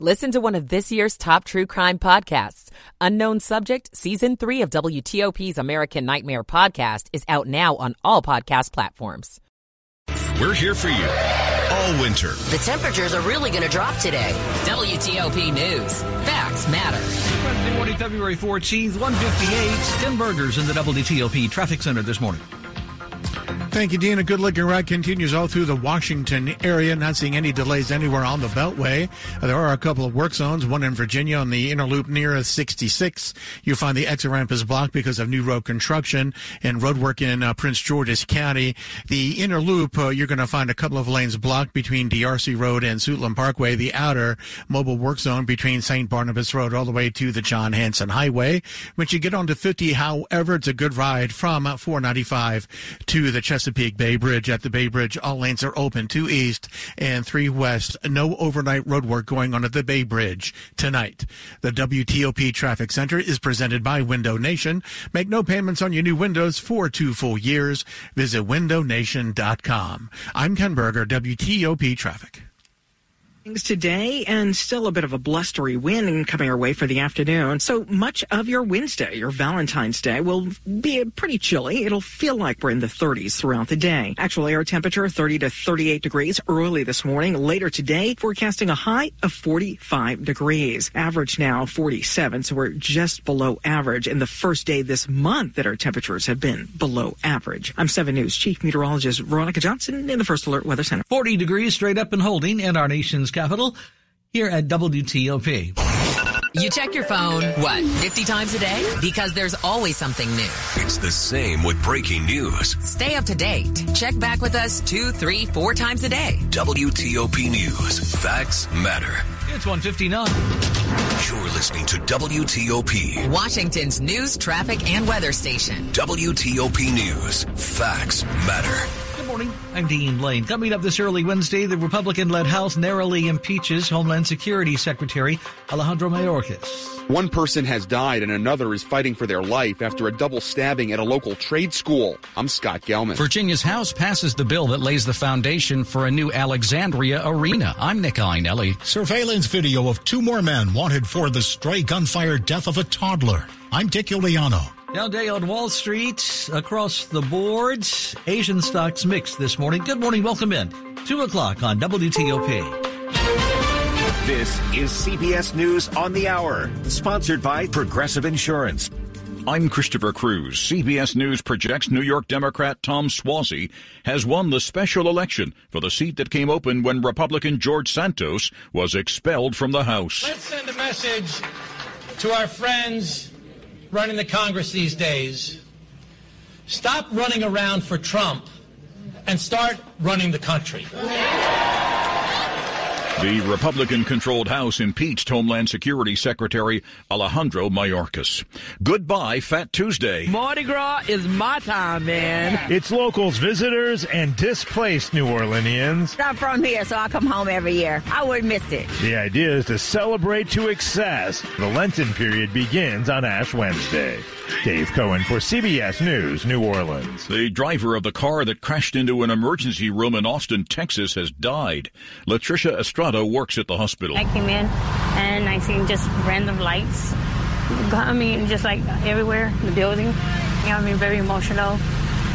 Listen to one of this year's top true crime podcasts. Unknown Subject, Season 3 of WTOP's American Nightmare podcast is out now on all podcast platforms. We're here for you all winter. The temperatures are really going to drop today. WTOP News. Facts matter. Wednesday morning, February 14th, 158. Tim Berger's in the WTOP Traffic Center this morning. Thank you, Dean. A good looking ride continues all through the Washington area. Not seeing any delays anywhere on the Beltway. There are a couple of work zones, one in Virginia on the inner loop near 66. You find the exit ramp is blocked because of new road construction and road work in uh, Prince George's County. The inner loop, uh, you're going to find a couple of lanes blocked between D'Arcy Road and Suitland Parkway. The outer mobile work zone between St. Barnabas Road all the way to the John Hanson Highway. Once you get onto 50, however, it's a good ride from 495 to the Chesapeake Bay Bridge. At the Bay Bridge, all lanes are open two east and three west. No overnight road work going on at the Bay Bridge tonight. The WTOP Traffic Center is presented by Window Nation. Make no payments on your new windows for two full years. Visit windownation.com. I'm Ken Berger, WTOP Traffic today and still a bit of a blustery wind coming our way for the afternoon. So much of your Wednesday, your Valentine's Day, will be pretty chilly. It'll feel like we're in the 30s throughout the day. Actual air temperature 30 to 38 degrees early this morning. Later today, forecasting a high of 45 degrees. Average now 47, so we're just below average. In the first day this month that our temperatures have been below average. I'm 7 News Chief Meteorologist Veronica Johnson in the First Alert Weather Center. 40 degrees straight up and holding in our nation's capital here at WTOP. You check your phone, what, 50 times a day? Because there's always something new. It's the same with breaking news. Stay up to date. Check back with us two, three, four times a day. WTOP News. Facts matter. It's 159. You're listening to WTOP. Washington's news, traffic, and weather station. WTOP News. Facts matter. Good morning. I'm Dean Lane. Coming up this early Wednesday, the Republican-led House narrowly impeaches Homeland Security Secretary Alejandro Mayorkas. One person has died and another is fighting for their life after a double stabbing at a local trade school. I'm Scott Gelman. Virginia's House passes the bill that lays the foundation for a new Alexandria arena. I'm Nick Iannelli. Surveillance video of two more men wanted for the stray gunfire death of a toddler. I'm Dick Iuliano. Down day on Wall Street, across the board, Asian stocks mixed this morning. Good morning, welcome in. 2 o'clock on WTOP. This is CBS News on the Hour, sponsored by Progressive Insurance. I'm Christopher Cruz. CBS News projects New York Democrat Tom Suozzi has won the special election for the seat that came open when Republican George Santos was expelled from the House. Let's send a message to our friends running the Congress these days. Stop running around for Trump and start running the country. The Republican controlled House impeached Homeland Security Secretary Alejandro Mayorkas. Goodbye, Fat Tuesday. Mardi Gras is my time, man. It's locals, visitors, and displaced New Orleanians. I'm from here, so I come home every year. I wouldn't miss it. The idea is to celebrate to excess. The Lenten period begins on Ash Wednesday. Dave Cohen for CBS News, New Orleans. The driver of the car that crashed into an emergency room in Austin, Texas, has died. Latricia Estrada works at the hospital. I came in and I seen just random lights. I mean, just like everywhere in the building. You know, I mean, very emotional.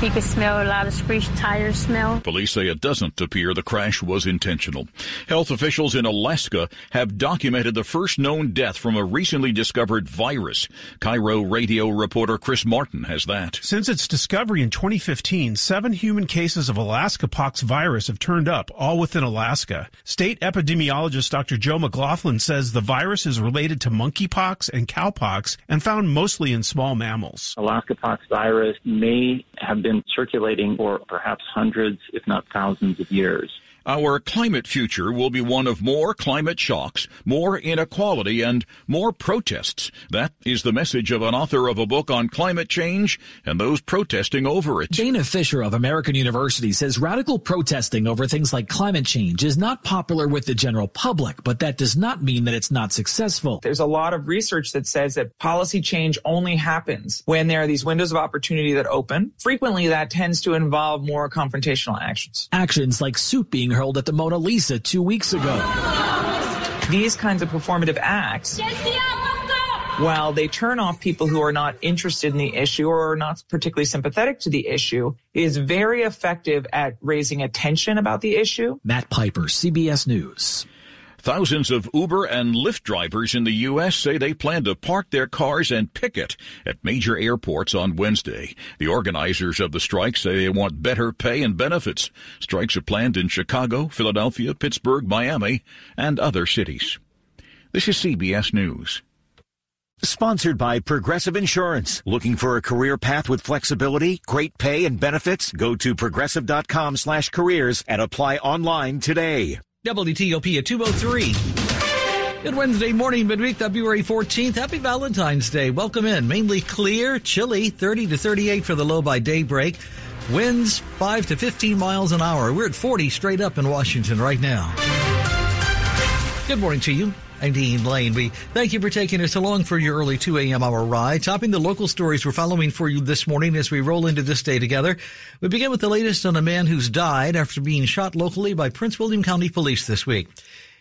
You could smell a lot of screeched tires smell. Police say it doesn't appear the crash was intentional. Health officials in Alaska have documented the first known death from a recently discovered virus. KIRO radio reporter Chris Martin has that. Since its discovery in 2015, seven human cases of Alaska pox virus have turned up, all within Alaska. State epidemiologist Dr. Joe McLaughlin says the virus is related to monkeypox and cowpox and found mostly in small mammals. Alaska pox virus may have been been circulating for perhaps hundreds, if not thousands of years. Our climate future will be one of more climate shocks, more inequality, and more protests. That is the message of an author of a book on climate change and those protesting over it. Dana Fisher of American University says radical protesting over things like climate change is not popular with the general public, but that does not mean that it's not successful. There's a lot of research that says that policy change only happens when there are these windows of opportunity that open. Frequently, that tends to involve more confrontational actions. Actions like soup being hurled at the Mona Lisa two weeks ago. These kinds of performative acts while they turn off people who are not interested in the issue or are not particularly sympathetic to the issue, is very effective at raising attention about the issue. Matt Piper, CBS News. Thousands of Uber and Lyft drivers in the U.S. say they plan to park their cars and picket at major airports on Wednesday. The organizers of the strike say they want better pay and benefits. Strikes are planned in Chicago, Philadelphia, Pittsburgh, Miami, and other cities. This is CBS News. Sponsored by Progressive Insurance. Looking for a career path with flexibility, great pay, and benefits? Go to progressive.com slash careers and apply online today. WTOP at 203. Good Wednesday morning, midweek, February 14th. Happy Valentine's Day. Welcome in. Mainly clear, chilly, 30 to 38 for the low by daybreak. Winds 5 to 15 miles an hour. We're at 40 straight up in Washington right now. Good morning to you. I'm Dean Lane. We thank you for taking us along for your early 2 a.m. hour ride. Topping the local stories we're following for you this morning as we roll into this day together. We begin with the latest on a man who's died after being shot locally by Prince William County Police this week.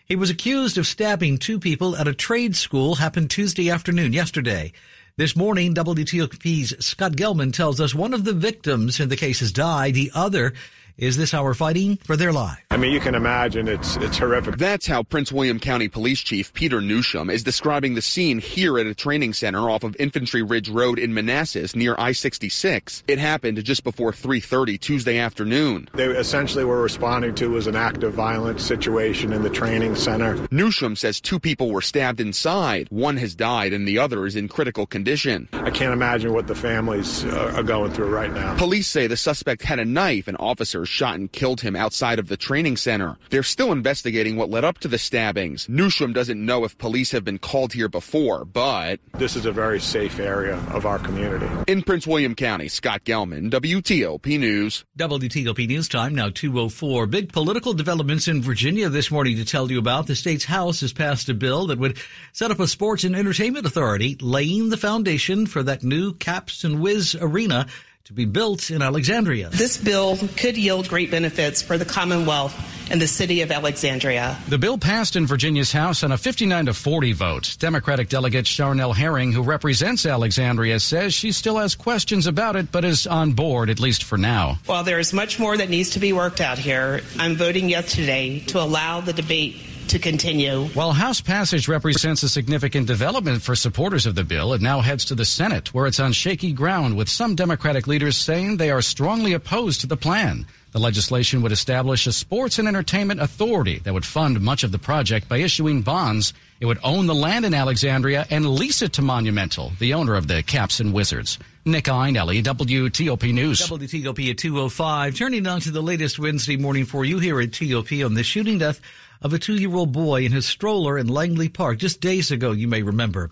He was accused of stabbing two people at a trade school happened Tuesday afternoon, yesterday. This morning, WTOP's Scott Gelman tells us one of the victims in the case has died. The other is this hour fighting for their life. I mean, you can imagine it's it's horrific. That's how Prince William County Police Chief Peter Newsham is describing the scene here at a training center off of Infantry Ridge Road in Manassas near I-66. It happened just before 3:30 Tuesday afternoon. They essentially were responding to was an act of violence situation in the training center. Newsham says two people were stabbed inside. One has died and the other is in critical condition. I can't imagine what the families uh, are going through right now. Police say the suspect had a knife and officers shot and killed him outside of the training center. They're still investigating what led up to the stabbings. Newsham doesn't know if police have been called here before, but this is a very safe area of our community. In Prince William County, Scott Gelman, WTOP News. WTOP News Time now 204. Big political developments in Virginia this morning to tell you about. The state's House has passed a bill that would set up a sports and entertainment authority, laying the foundation for that new Caps and Wiz arena to be built in Alexandria. This bill could yield great benefits for the Commonwealth and the city of Alexandria. The bill passed in Virginia's House on a 59 to 40 vote. Democratic delegate Charniele Herring, who represents Alexandria, says she still has questions about it, but is on board, at least for now. While there is much more that needs to be worked out here, I'm voting yes today to allow the debate to continue. While House passage represents a significant development for supporters of the bill, it now heads to the Senate, where it's on shaky ground, with some Democratic leaders saying they are strongly opposed to the plan. The legislation would establish a sports and entertainment authority that would fund much of the project by issuing bonds. It would own the land in Alexandria and lease it to Monumental, the owner of the Caps and Wizards. Nick Iannelli, WTOP News. WTOP at 205. Turning on to the latest Wednesday morning for you here at TOP on the shooting death of a two-year-old boy in his stroller in Langley Park just days ago, you may remember.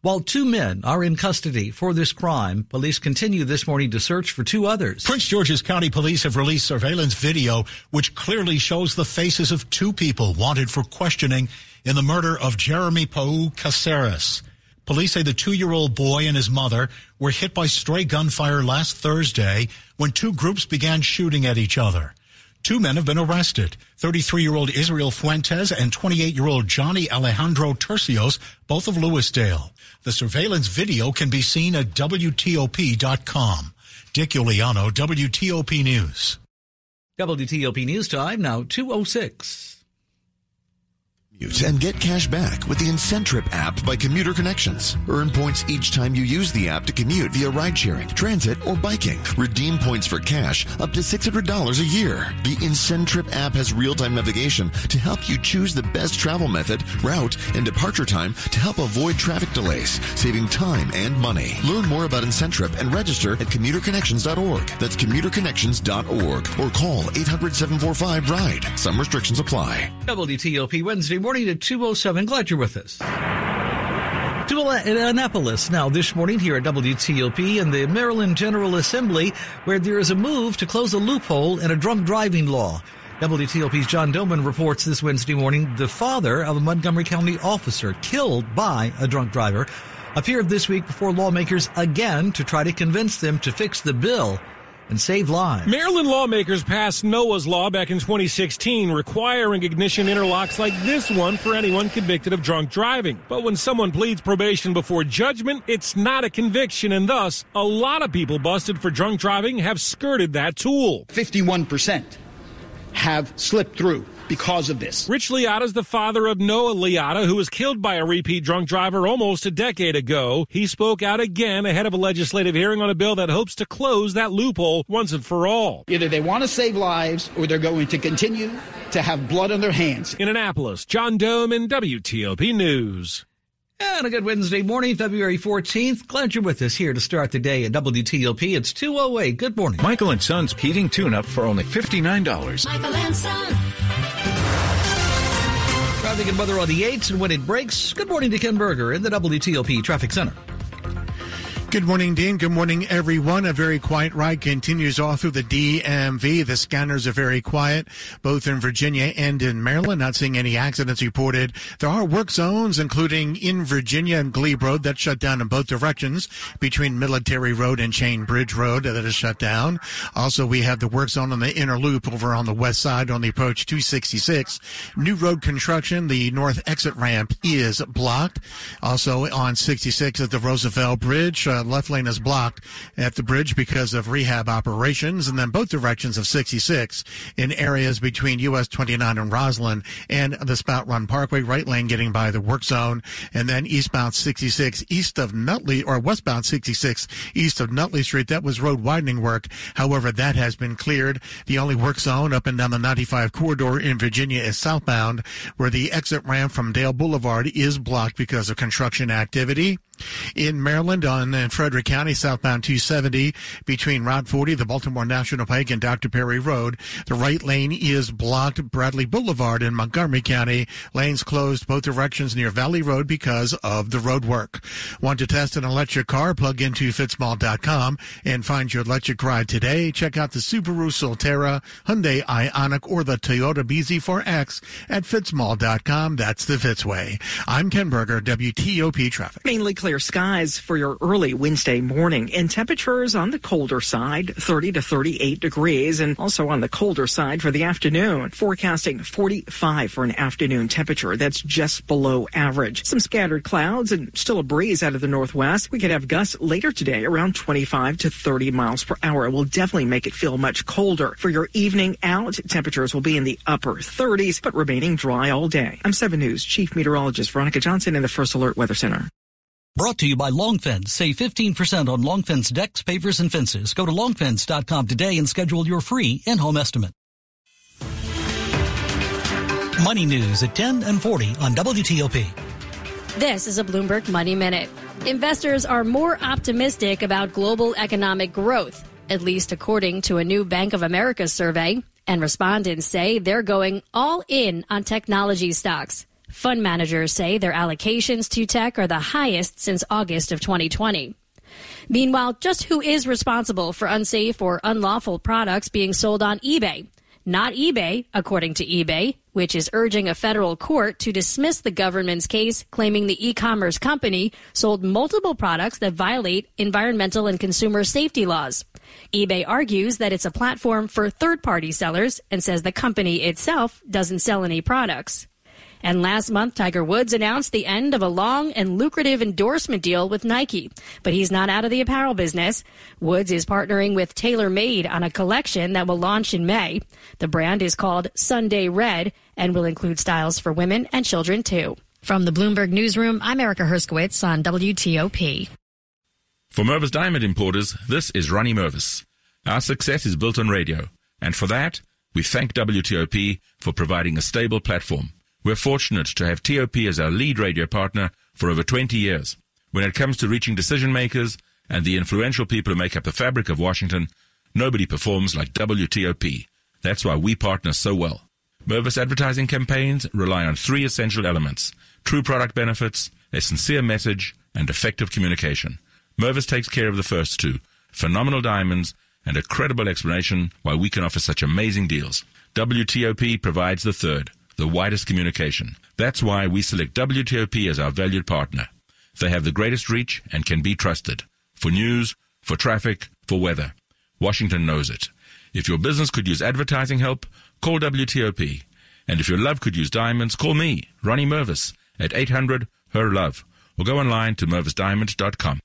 While two men are in custody for this crime, police continue this morning to search for two others. Prince George's County Police have released surveillance video which clearly shows the faces of two people wanted for questioning in the murder of Jeremy Pau Caceres. Police say the two-year-old boy and his mother were hit by stray gunfire last Thursday when two groups began shooting at each other. Two men have been arrested. 33-year-old Israel Fuentes and 28-year-old Johnny Alejandro Tercios, both of Lewisdale. The surveillance video can be seen at WTOP.com. Dick Iuliano, WTOP News. WTOP News Time, now 206 and get cash back with the Incentrip app by Commuter Connections. Earn points each time you use the app to commute via ride sharing, transit, or biking. Redeem points for cash up to $600 a year. The Incentrip app has real-time navigation to help you choose the best travel method, route, and departure time to help avoid traffic delays, saving time and money. Learn more about Incentrip and register at commuterconnections.org. That's commuterconnections.org or call 800-745-RIDE. Some restrictions apply. WTOP Wednesday morning to 207. Glad you're with us. To Annapolis now this morning here at WTOP and the Maryland General Assembly, where there is a move to close a loophole in a drunk driving law. WTOP's John Domen reports this Wednesday morning the father of a Montgomery County officer killed by a drunk driver appeared this week before lawmakers again to try to convince them to fix the bill and save lives. Maryland lawmakers passed Noah's Law back in 2016, requiring ignition interlocks like this one for anyone convicted of drunk driving. But when someone pleads probation before judgment, it's not a conviction, and thus, a lot of people busted for drunk driving have skirted that tool. 51% have slipped through because of this. Rich Liotta is the father of Noah Liotta, who was killed by a repeat drunk driver almost a decade ago. He spoke out again ahead of a legislative hearing on a bill that hopes to close that loophole once and for all. Either they want to save lives or they're going to continue to have blood on their hands. In Annapolis, John Domen WTOP News. And a good Wednesday morning, February 14th. Glad you're with us here to start the day at WTOP. It's 208. Good morning. Michael and Son's heating tune-up for only $59. Michael and Son. Traffic and weather on the 8s and when it breaks. Good morning to Ken Berger in the WTOP Traffic Center. Good morning, Dean. Good morning, everyone. A very quiet ride continues all through the DMV. The scanners are very quiet, both in Virginia and in Maryland. Not seeing any accidents reported. There are work zones, including in Virginia and Glebe Road, that's shut down in both directions between Military Road and Chain Bridge Road that is shut down. Also, we have the work zone on the inner loop over on the west side on the approach 266. New road construction. The north exit ramp is blocked. Also on 66 at the Roosevelt Bridge. Uh, Uh, left lane is blocked at the bridge because of rehab operations, and then both directions of 66 in areas between US 29 and Rosslyn and the Spout Run Parkway, right lane getting by the work zone, and then eastbound 66 east of Nutley or westbound 66 east of Nutley Street. That was road widening work. However, that has been cleared. The only work zone up and down the 95 corridor in Virginia is southbound, where the exit ramp from Dale Boulevard is blocked because of construction activity. In Maryland, on in Frederick County, southbound 270 between Route 40, the Baltimore National Pike, and Dr. Perry Road. The right lane is blocked. Bradley Boulevard in Montgomery County, lanes closed both directions near Valley Road because of the road work. Want to test an electric car? Plug into fitzmall.com and find your electric ride today. Check out the Subaru Solterra, Hyundai Ioniq, or the Toyota BZ4X at fitzmall.com. That's the Fitzway. I'm Ken Berger, WTOP Traffic. Mainly clear skies for your early Wednesday morning and temperatures on the colder side, 30 to 38 degrees, and also on the colder side for the afternoon. Forecasting 45 for an afternoon temperature. That's just below average. Some scattered clouds and still a breeze out of the northwest. We could have gusts later today around 25 to 30 miles per hour. It will definitely make it feel much colder. For your evening out, temperatures will be in the upper 30s, but remaining dry all day. I'm 7 News Chief Meteorologist Veronica Johnson in the First Alert Weather Center. Brought to you by Longfence. Save 15% on Longfence decks, pavers, and fences. Go to longfence.com today and schedule your free in-home estimate. Money news at 10 and 40 on WTOP. This is a Bloomberg Money Minute. Investors are more optimistic about global economic growth, at least according to a new Bank of America survey. And respondents say they're going all in on technology stocks. Fund managers say their allocations to tech are the highest since August of 2020. Meanwhile, just who is responsible for unsafe or unlawful products being sold on eBay? Not eBay, according to eBay, which is urging a federal court to dismiss the government's case claiming the e-commerce company sold multiple products that violate environmental and consumer safety laws. eBay argues that it's a platform for third-party sellers and says the company itself doesn't sell any products. And last month, Tiger Woods announced the end of a long and lucrative endorsement deal with Nike. But he's not out of the apparel business. Woods is partnering with TaylorMade on a collection that will launch in May. The brand is called Sunday Red and will include styles for women and children too. From the Bloomberg Newsroom, I'm Erica Herskowitz on WTOP. For Mervis Diamond Importers, this is Ronnie Mervis. Our success is built on radio, and for that, we thank WTOP for providing a stable platform. We're fortunate to have TOP as our lead radio partner for over 20 years. When it comes to reaching decision makers and the influential people who make up the fabric of Washington, nobody performs like WTOP. That's why we partner so well. Mervis advertising campaigns rely on three essential elements true product benefits, a sincere message, and effective communication. Mervis takes care of the first two phenomenal diamonds and a credible explanation why we can offer such amazing deals. WTOP provides the third the widest communication. That's why we select WTOP as our valued partner. They have the greatest reach and can be trusted for news, for traffic, for weather. Washington knows it. If your business could use advertising help, call WTOP. And if your love could use diamonds, call me, Ronnie Mervis, at 800 HER LOVE, or go online to mervisdiamond.com.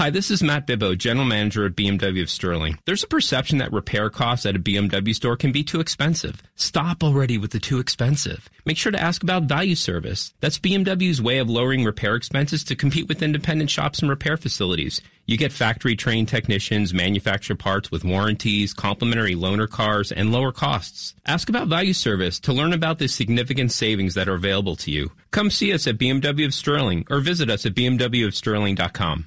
Hi, this is Matt Bibbo, General Manager at BMW of Sterling. There's a perception that repair costs at a BMW store can be too expensive. Stop already with the too expensive. Make sure to ask about value service. That's BMW's way of lowering repair expenses to compete with independent shops and repair facilities. You get factory trained technicians, manufacture parts with warranties, complimentary loaner cars, and lower costs. Ask about value service to learn about the significant savings that are available to you. Come see us at BMW of Sterling or visit us at bmwofsterling.com.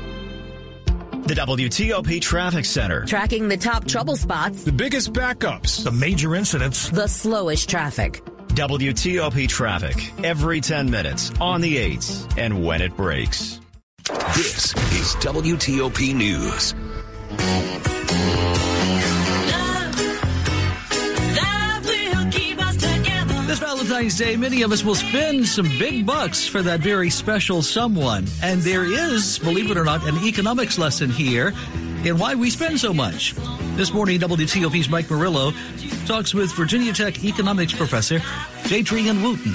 The WTOP Traffic Center. Tracking the top trouble spots, the biggest backups, the major incidents, the slowest traffic. WTOP Traffic. Every 10 minutes, on the 8s, and when it breaks. This is WTOP News. Valentine's Day, many of us will spend some big bucks for that very special someone. And there is, believe it or not, an economics lesson here in why we spend so much. This morning, WTOP's Mike Murillo talks with Virginia Tech economics professor Jadrian Wooten.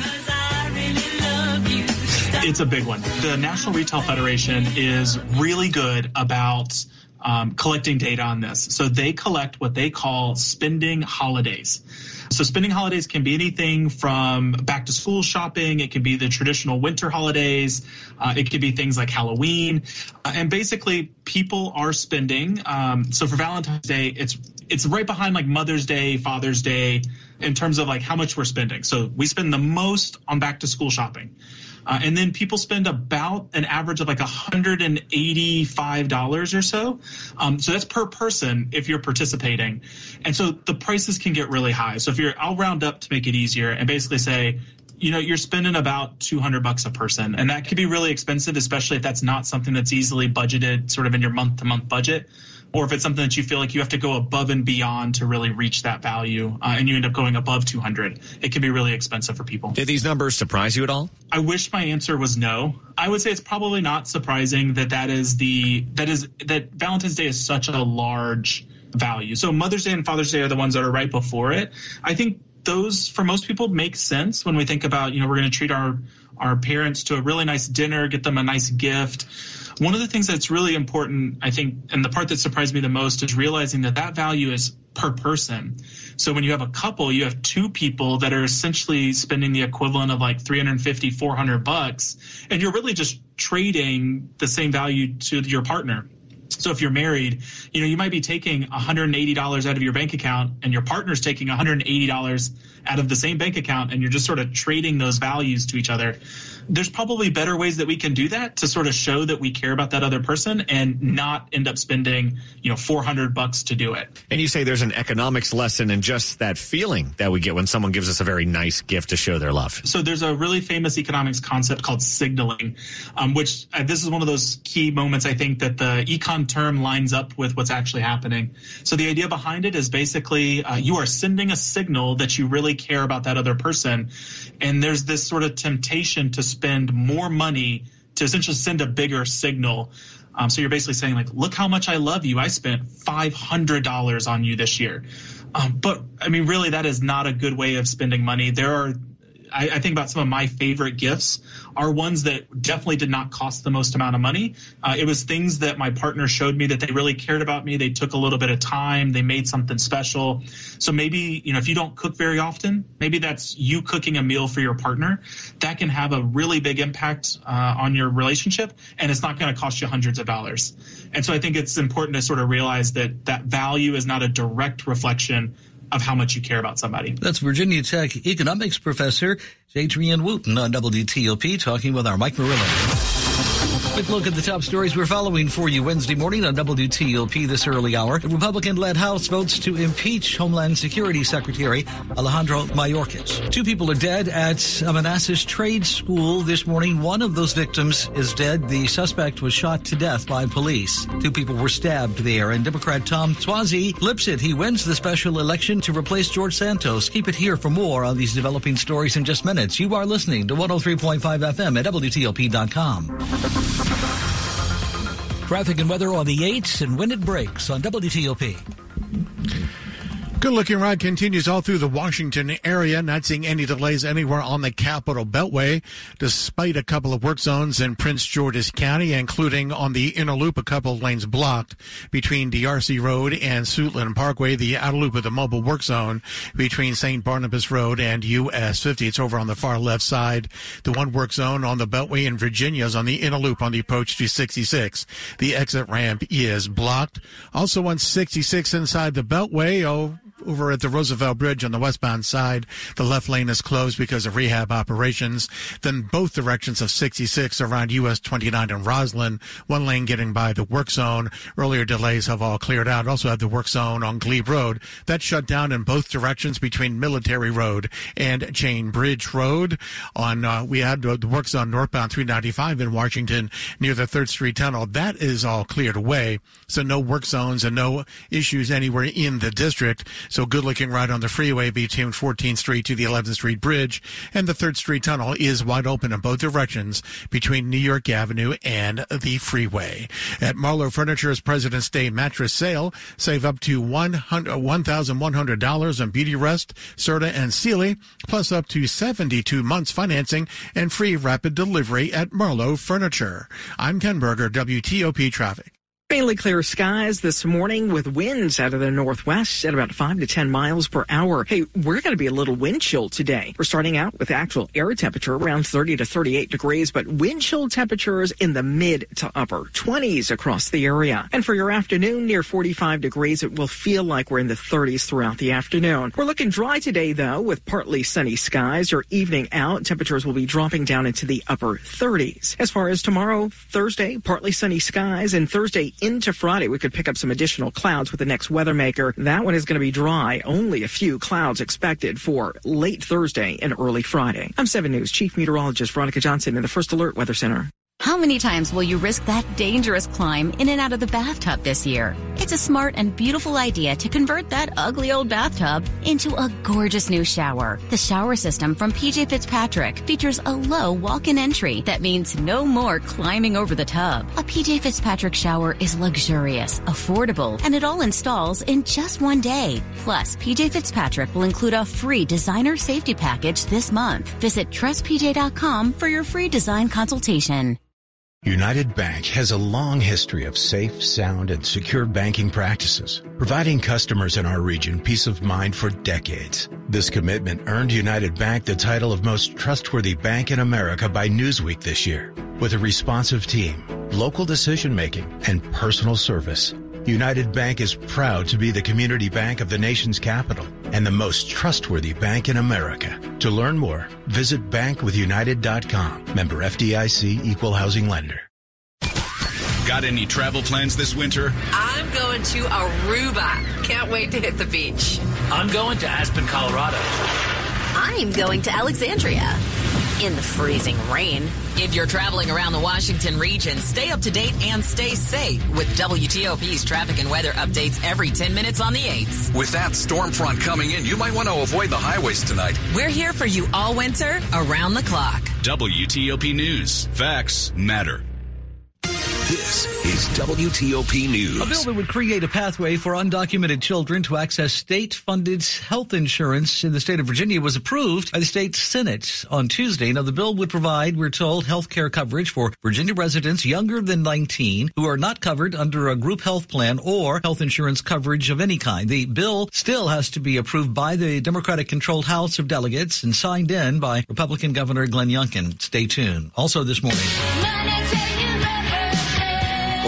It's a big one. The National Retail Federation is really good about um, collecting data on this. So they collect what they call spending holidays. So spending holidays can be anything from back to school shopping. It can be the traditional winter holidays. Uh, it could be things like Halloween. Uh, and basically people are spending. Um, so for Valentine's Day, it's, it's right behind like Mother's Day, Father's Day in terms of like how much we're spending. So we spend the most on back to school shopping. Uh, and then people spend about an average of like $185 or so. Um, so that's per person if you're participating. And so the prices can get really high. So if you're, I'll round up to make it easier and basically say, you know, you're spending about 200 bucks a person. And that could be really expensive, especially if that's not something that's easily budgeted sort of in your month to month budget or if it's something that you feel like you have to go above and beyond to really reach that value uh, and you end up going above 200 it can be really expensive for people. Did these numbers surprise you at all? I wish my answer was no. I would say it's probably not surprising that that is the that is that valentine's day is such a large value. So mother's day and father's day are the ones that are right before it. I think those for most people make sense when we think about you know we're going to treat our our parents to a really nice dinner get them a nice gift one of the things that's really important, I think, and the part that surprised me the most is realizing that that value is per person. So when you have a couple, you have two people that are essentially spending the equivalent of like 350, 400 bucks, and you're really just trading the same value to your partner. So if you're married, you know, you might be taking $180 out of your bank account and your partner's taking $180 out of the same bank account and you're just sort of trading those values to each other there's probably better ways that we can do that to sort of show that we care about that other person and not end up spending, you know, 400 bucks to do it. And you say there's an economics lesson in just that feeling that we get when someone gives us a very nice gift to show their love. So there's a really famous economics concept called signaling, um, which uh, this is one of those key moments I think that the econ term lines up with what's actually happening. So the idea behind it is basically uh, you are sending a signal that you really care about that other person. And there's this sort of temptation to spend more money to essentially send a bigger signal. Um, so you're basically saying like, look how much I love you. I spent $500 on you this year. Um, but I mean, really, that is not a good way of spending money. There are I, I, think about some of my favorite gifts are ones that definitely did not cost the most amount of money. Uh, it was things that my partner showed me that they really cared about me. They took a little bit of time. They made something special. So maybe, you know, if you don't cook very often, maybe that's you cooking a meal for your partner. That can have a really big impact uh, on your relationship and it's not going to cost you hundreds of dollars. And so I think it's important to sort of realize that that value is not a direct reflection of how much you care about somebody. That's Virginia Tech economics professor Jadrian Wooten on WTOP talking with our Mike Murillo. Quick look at the top stories we're following for you Wednesday morning on WTOP this early hour. The Republican-led House votes to impeach Homeland Security Secretary Alejandro Mayorkas. Two people are dead at a Manassas trade school this morning. One of those victims is dead. The suspect was shot to death by police. Two people were stabbed there. And Democrat Tom Suozzi flips it. He wins the special election to replace George Santos. Keep it here for more on these developing stories in just minutes. You are listening to 103.5 FM at WTOP.com. Traffic and weather on the 8s and when it breaks on WTOP. Good looking ride continues all through the Washington area. Not seeing any delays anywhere on the Capitol Beltway, despite a couple of work zones in Prince George's County, including on the inner loop, a couple of lanes blocked between D'Arcy Road and Suitland Parkway. The outer loop of the mobile work zone between St. Barnabas Road and US 50. It's over on the far left side. The one work zone on the Beltway in Virginia is on the inner loop on the approach to 66. The exit ramp is blocked. Also on 66 inside the Beltway, oh, over at the Roosevelt Bridge on the westbound side. The left lane is closed because of rehab operations. Then both directions of 66 around US 29 and Rosslyn, One lane getting by the work zone. Earlier delays have all cleared out. Also have the work zone on Glebe Road. That shut down in both directions between Military Road and Chain Bridge Road. On uh, we had the work zone northbound 395 in Washington near the Third Street Tunnel. That is all cleared away. So no work zones and no issues anywhere in the district. So good looking ride on the freeway between 14th Street to the 11th Street Bridge and the 3rd Street Tunnel is wide open in both directions between New York Avenue and the freeway. At Marlo Furniture's President's Day mattress sale, save up to $1,100 uh, on Beautyrest, Serta, and Sealy, plus up to 72 months financing and free rapid delivery at Marlo Furniture. I'm Ken Berger, WTOP Traffic. Mainly clear skies this morning with winds out of the northwest at about 5 to 10 miles per hour. Hey, we're going to be a little wind chill today. We're starting out with actual air temperature around 30 to 38 degrees, but wind chill temperatures in the mid to upper 20s across the area. And for your afternoon, near 45 degrees, it will feel like we're in the 30s throughout the afternoon. We're looking dry today, though, with partly sunny skies. Your evening out, temperatures will be dropping down into the upper 30s. As far as tomorrow, Thursday, partly sunny skies, and Thursday, into Friday, we could pick up some additional clouds with the next weather maker. That one is going to be dry. Only a few clouds expected for late Thursday and early Friday. I'm 7 News Chief Meteorologist Veronica Johnson in the First Alert Weather Center. How many times will you risk that dangerous climb in and out of the bathtub this year? It's a smart and beautiful idea to convert that ugly old bathtub into a gorgeous new shower. The shower system from PJ Fitzpatrick features a low walk-in entry that means no more climbing over the tub. A PJ Fitzpatrick shower is luxurious, affordable, and it all installs in just one day. Plus, PJ Fitzpatrick will include a free designer safety package this month. Visit trustpj.com for your free design consultation. United Bank has a long history of safe, sound, and secure banking practices, providing customers in our region peace of mind for decades. This commitment earned United Bank the title of most trustworthy bank in America by Newsweek this year. With a responsive team, local decision making, and personal service, United Bank is proud to be the community bank of the nation's capital and the most trustworthy bank in America. To learn more, visit bankwithunited.com. Member FDIC Equal Housing Lender. Got any travel plans this winter? I'm going to Aruba. Can't wait to hit the beach. I'm going to Aspen, Colorado. I'm going to Alexandria. In the freezing rain. If you're traveling around the Washington region, stay up to date and stay safe with WTOP's traffic and weather updates every 10 minutes on the 8s. With that storm front coming in, you might want to avoid the highways tonight. We're here for you all winter, around the clock. WTOP News. Facts matter. This is WTOP News. A bill that would create a pathway for undocumented children to access state funded health insurance in the state of Virginia was approved by the state Senate on Tuesday. Now, the bill would provide, we're told, health care coverage for Virginia residents younger than 19 who are not covered under a group health plan or health insurance coverage of any kind. The bill still has to be approved by the Democratic controlled House of Delegates and signed in by Republican Governor Glenn Youngkin. Stay tuned. Also this morning.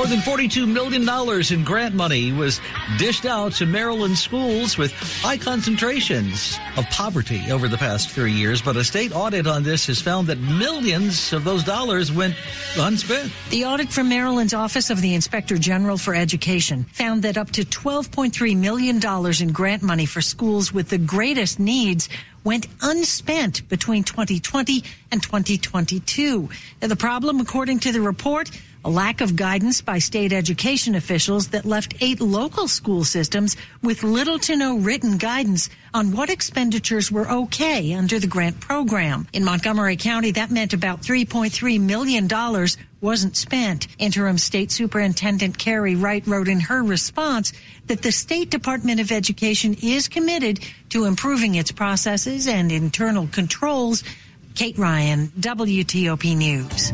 Than $42 million in grant money was dished out to Maryland schools with high concentrations of poverty over the past three years. But a state audit on this has found that millions of those dollars went unspent. The audit from Maryland's Office of the Inspector General for Education found that up to $12.3 million in grant money for schools with the greatest needs went unspent between 2020 and 2022. Now, the problem, according to the report, a lack of guidance by state education officials that left eight local school systems with little to no written guidance on what expenditures were okay under the grant program. In Montgomery County, that meant about $3.3 million wasn't spent. Interim State Superintendent Carey Wright wrote in her response that the State Department of Education is committed to improving its processes and internal controls Kate Ryan, WTOP News.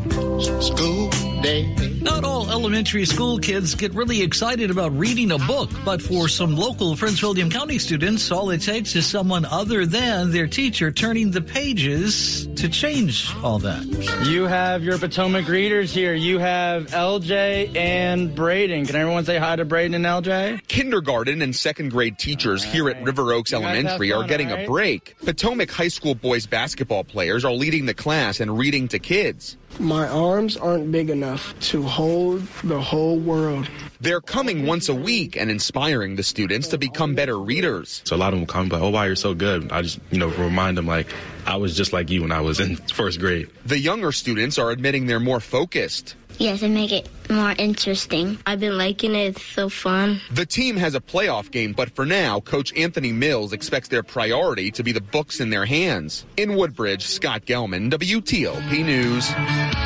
School day. Not all elementary school kids get really excited about reading a book, but for some local Prince William County students, all it takes is someone other than their teacher turning the pages to change all that. You have your Potomac readers here. You have LJ and Braden. Can everyone say hi to Braden and LJ? Kindergarten and second grade teachers right. here at River Oaks Elementary fun, are getting right? a break. Potomac High School boys basketball players are leading the class and reading to kids. My arms aren't big enough to hold the whole world. They're coming once a week and inspiring the students to become better readers. So a lot of them come like, oh, wow, you're so good. I just, you know, remind them like, I was just like you when I was in first grade. The younger students are admitting they're more focused. Yes, and make it more interesting. I've been liking it. It's so fun. The team has a playoff game, but for now, Coach Anthony Mills expects their priority to be the books in their hands. In Woodbridge, Scott Gelman, WTOP News.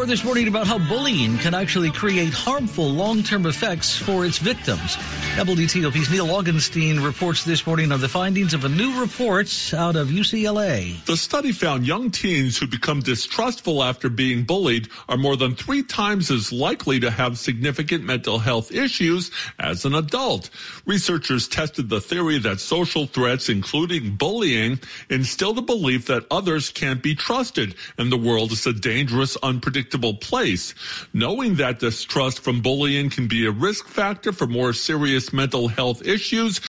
More this morning about how bullying can actually create harmful long-term effects for its victims. WTOP's Neil Augenstein reports this morning on the findings of a new report out of UCLA. The study found young teens who become distrustful after being bullied are more than three times as likely to have significant mental health issues as an adult. Researchers tested the theory that social threats, including bullying, instill the belief that others can't be trusted and the world is a dangerous, unpredictable place. Knowing that distrust from bullying can be a risk factor for more serious mental health issues,